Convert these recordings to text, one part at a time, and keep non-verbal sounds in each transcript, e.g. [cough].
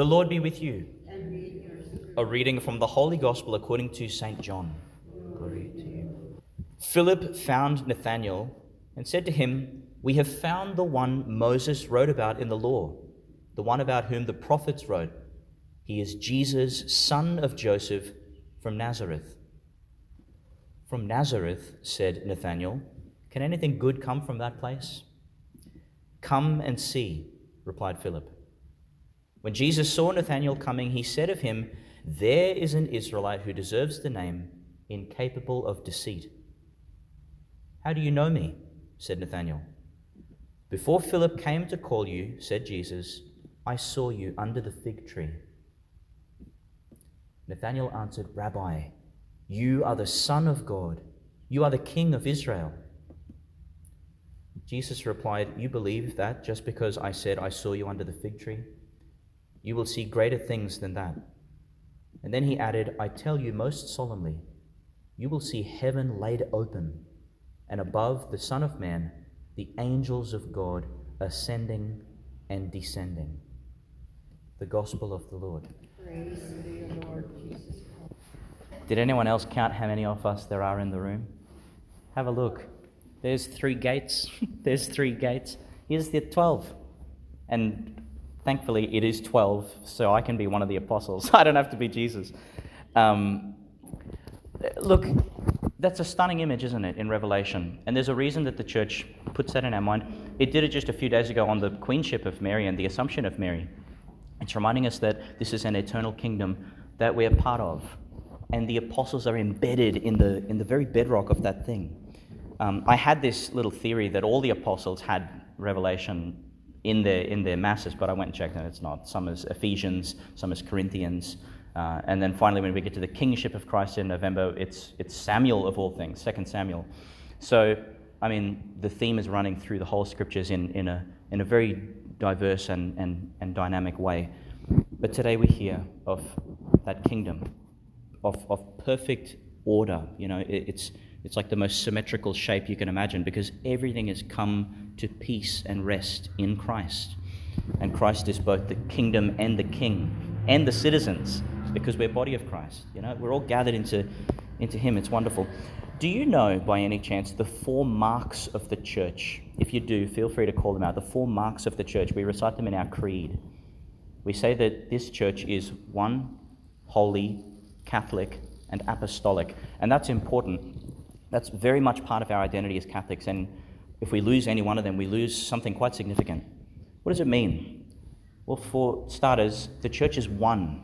The Lord be with you. A reading from the Holy Gospel according to St. John. Glory to you. Philip found Nathanael and said to him, We have found the one Moses wrote about in the law, the one about whom the prophets wrote. He is Jesus, son of Joseph from Nazareth. From Nazareth, said Nathanael, can anything good come from that place? Come and see, replied Philip. When Jesus saw Nathanael coming, he said of him, There is an Israelite who deserves the name, incapable of deceit. How do you know me? said Nathanael. Before Philip came to call you, said Jesus, I saw you under the fig tree. Nathanael answered, Rabbi, you are the Son of God. You are the King of Israel. Jesus replied, You believe that just because I said I saw you under the fig tree? You will see greater things than that. And then he added, I tell you most solemnly, you will see heaven laid open, and above the Son of Man, the angels of God ascending and descending. The Gospel of the Lord. Praise to you, Lord Jesus. Did anyone else count how many of us there are in the room? Have a look. There's three gates. [laughs] There's three gates. Here's the 12. And thankfully, it is 12, so I can be one of the apostles. [laughs] I don't have to be Jesus. Um, look, that's a stunning image, isn't it, in Revelation? And there's a reason that the church puts that in our mind. It did it just a few days ago on the queenship of Mary and the assumption of Mary. It's reminding us that this is an eternal kingdom that we're part of and the apostles are embedded in the, in the very bedrock of that thing. Um, I had this little theory that all the apostles had revelation in their, in their masses, but I went and checked and it's not. Some is Ephesians, some is Corinthians. Uh, and then finally, when we get to the kingship of Christ in November, it's, it's Samuel of all things, Second Samuel. So, I mean, the theme is running through the whole scriptures in, in, a, in a very diverse and, and, and dynamic way. But today we hear of that kingdom of, of perfect order. You know, it, it's, it's like the most symmetrical shape you can imagine because everything has come to peace and rest in Christ. And Christ is both the kingdom and the king and the citizens because we're body of Christ. You know, we're all gathered into, into him. It's wonderful. Do you know by any chance the four marks of the church? If you do, feel free to call them out. The four marks of the church. We recite them in our creed. We say that this church is one, holy, Catholic, and apostolic. And that's important. That's very much part of our identity as Catholics. And if we lose any one of them, we lose something quite significant. What does it mean? Well, for starters, the church is one.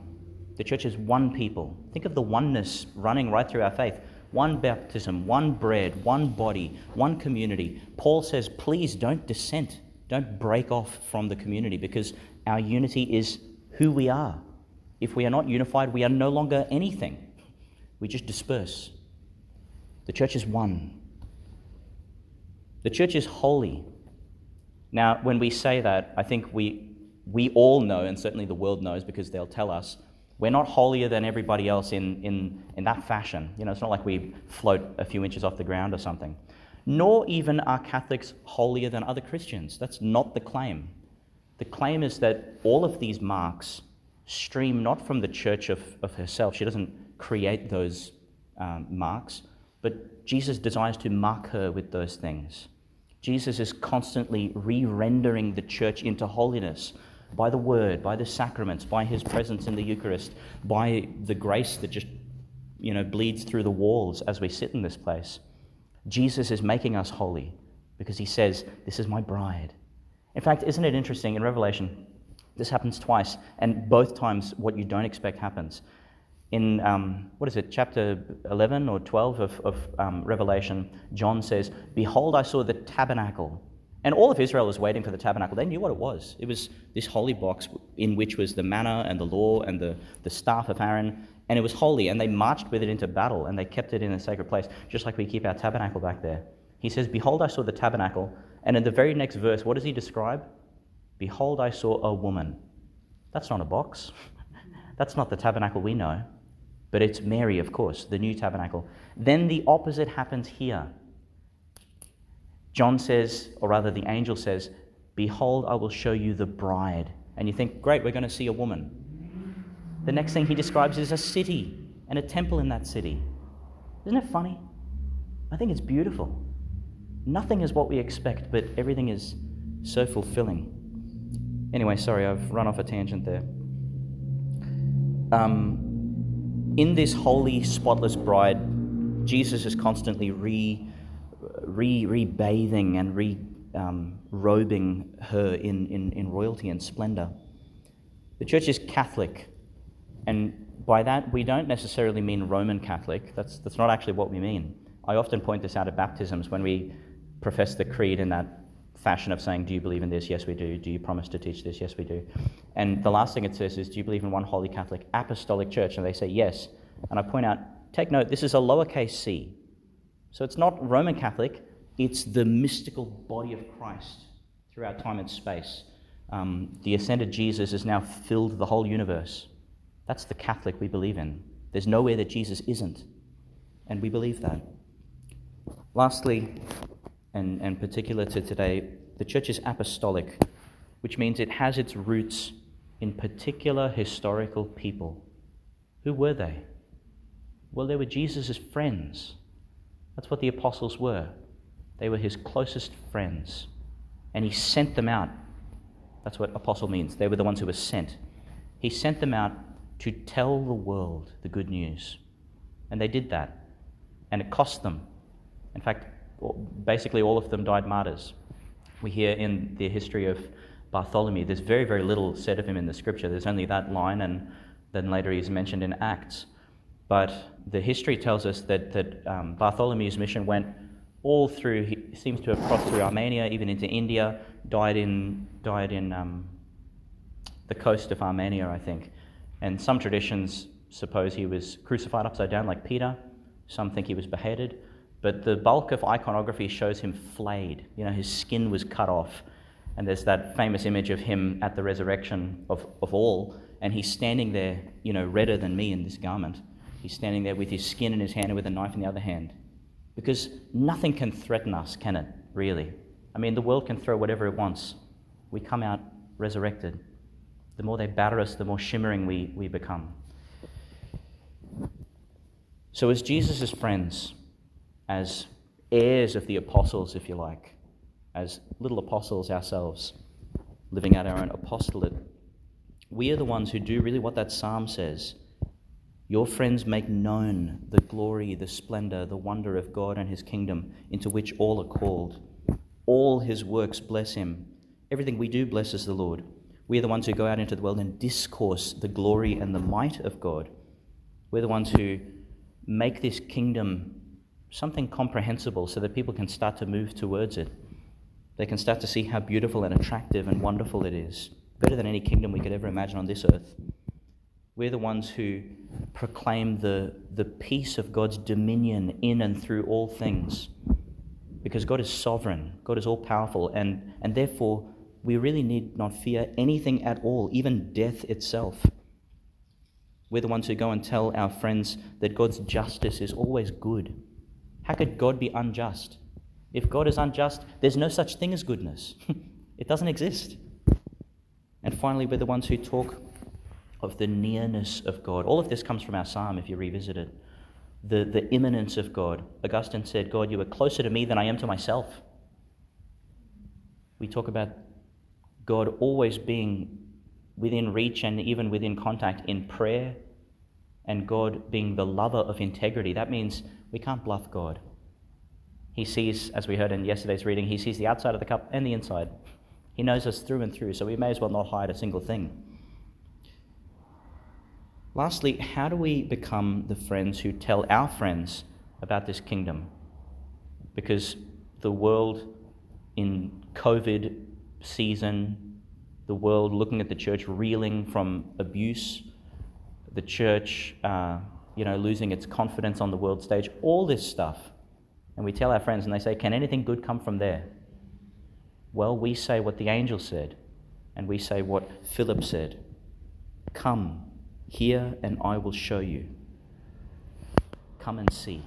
The church is one people. Think of the oneness running right through our faith. One baptism, one bread, one body, one community. Paul says, please don't dissent. Don't break off from the community because our unity is who we are. If we are not unified, we are no longer anything. We just disperse. The church is one. The church is holy. Now, when we say that, I think we, we all know, and certainly the world knows because they'll tell us, we're not holier than everybody else in, in, in that fashion. You know, it's not like we float a few inches off the ground or something. Nor even are Catholics holier than other Christians. That's not the claim. The claim is that all of these marks stream not from the church of, of herself. She doesn't create those um, marks, but Jesus desires to mark her with those things. Jesus is constantly re rendering the church into holiness by the word, by the sacraments, by his presence in the Eucharist, by the grace that just you know bleeds through the walls as we sit in this place. Jesus is making us holy because he says, This is my bride. In fact, isn't it interesting in Revelation? This happens twice, and both times what you don't expect happens. In, um, what is it, chapter 11 or 12 of, of um, Revelation, John says, Behold, I saw the tabernacle. And all of Israel was waiting for the tabernacle. They knew what it was. It was this holy box in which was the manna and the law and the, the staff of Aaron, and it was holy. And they marched with it into battle, and they kept it in a sacred place, just like we keep our tabernacle back there. He says, Behold, I saw the tabernacle. And in the very next verse, what does he describe? Behold, I saw a woman. That's not a box. [laughs] That's not the tabernacle we know. But it's Mary, of course, the new tabernacle. Then the opposite happens here. John says, or rather, the angel says, Behold, I will show you the bride. And you think, great, we're going to see a woman. The next thing he describes is a city and a temple in that city. Isn't it funny? I think it's beautiful. Nothing is what we expect, but everything is so fulfilling. Anyway, sorry, I've run off a tangent there. Um, in this holy, spotless bride, Jesus is constantly re, re, rebathing and re um, robing her in, in, in royalty and splendor. The church is Catholic, and by that we don't necessarily mean Roman Catholic. That's, that's not actually what we mean. I often point this out at baptisms when we profess the creed in that fashion of saying, Do you believe in this? Yes, we do. Do you promise to teach this? Yes, we do. And the last thing it says is, Do you believe in one holy Catholic apostolic church? And they say, Yes. And I point out, take note, this is a lowercase c. So it's not Roman Catholic, it's the mystical body of Christ throughout time and space. Um, the ascended Jesus has now filled the whole universe. That's the Catholic we believe in. There's nowhere that Jesus isn't, and we believe that. Lastly, and, and particular to today, the church is apostolic, which means it has its roots in particular historical people. Who were they? Well, they were Jesus' friends. That's what the apostles were. They were his closest friends. And he sent them out. That's what apostle means. They were the ones who were sent. He sent them out to tell the world the good news. And they did that. And it cost them. In fact, basically all of them died martyrs. We hear in the history of Bartholomew, there's very, very little said of him in the scripture. There's only that line, and then later he's mentioned in Acts. But the history tells us that, that um, Bartholomew's mission went all through, he seems to have crossed through Armenia, even into India, died in, died in um, the coast of Armenia, I think. And some traditions suppose he was crucified upside down like Peter. Some think he was beheaded. But the bulk of iconography shows him flayed. You know, his skin was cut off. And there's that famous image of him at the resurrection of, of all. And he's standing there, you know, redder than me in this garment. He's standing there with his skin in his hand and with a knife in the other hand. Because nothing can threaten us, can it, really? I mean, the world can throw whatever it wants. We come out resurrected. The more they batter us, the more shimmering we, we become. So, as Jesus' friends, as heirs of the apostles, if you like, as little apostles ourselves, living out our own apostolate, we are the ones who do really what that psalm says your friends make known the glory, the splendor, the wonder of God and his kingdom, into which all are called. All his works bless him. Everything we do blesses the Lord. We are the ones who go out into the world and discourse the glory and the might of God. We're the ones who make this kingdom something comprehensible so that people can start to move towards it. They can start to see how beautiful and attractive and wonderful it is. Better than any kingdom we could ever imagine on this earth. We're the ones who proclaim the, the peace of God's dominion in and through all things. Because God is sovereign, God is all powerful, and, and therefore we really need not fear anything at all, even death itself. We're the ones who go and tell our friends that God's justice is always good. How could God be unjust? If God is unjust, there's no such thing as goodness. [laughs] it doesn't exist. And finally, we're the ones who talk of the nearness of God. All of this comes from our psalm if you revisit it. The, the immanence of God. Augustine said, God, you are closer to me than I am to myself. We talk about God always being within reach and even within contact in prayer, and God being the lover of integrity. That means we can't bluff God. He sees, as we heard in yesterday's reading, he sees the outside of the cup and the inside. He knows us through and through, so we may as well not hide a single thing. Lastly, how do we become the friends who tell our friends about this kingdom? Because the world in COVID season, the world looking at the church reeling from abuse, the church, uh, you know, losing its confidence on the world stage, all this stuff. And we tell our friends, and they say, Can anything good come from there? Well, we say what the angel said, and we say what Philip said Come here, and I will show you. Come and see.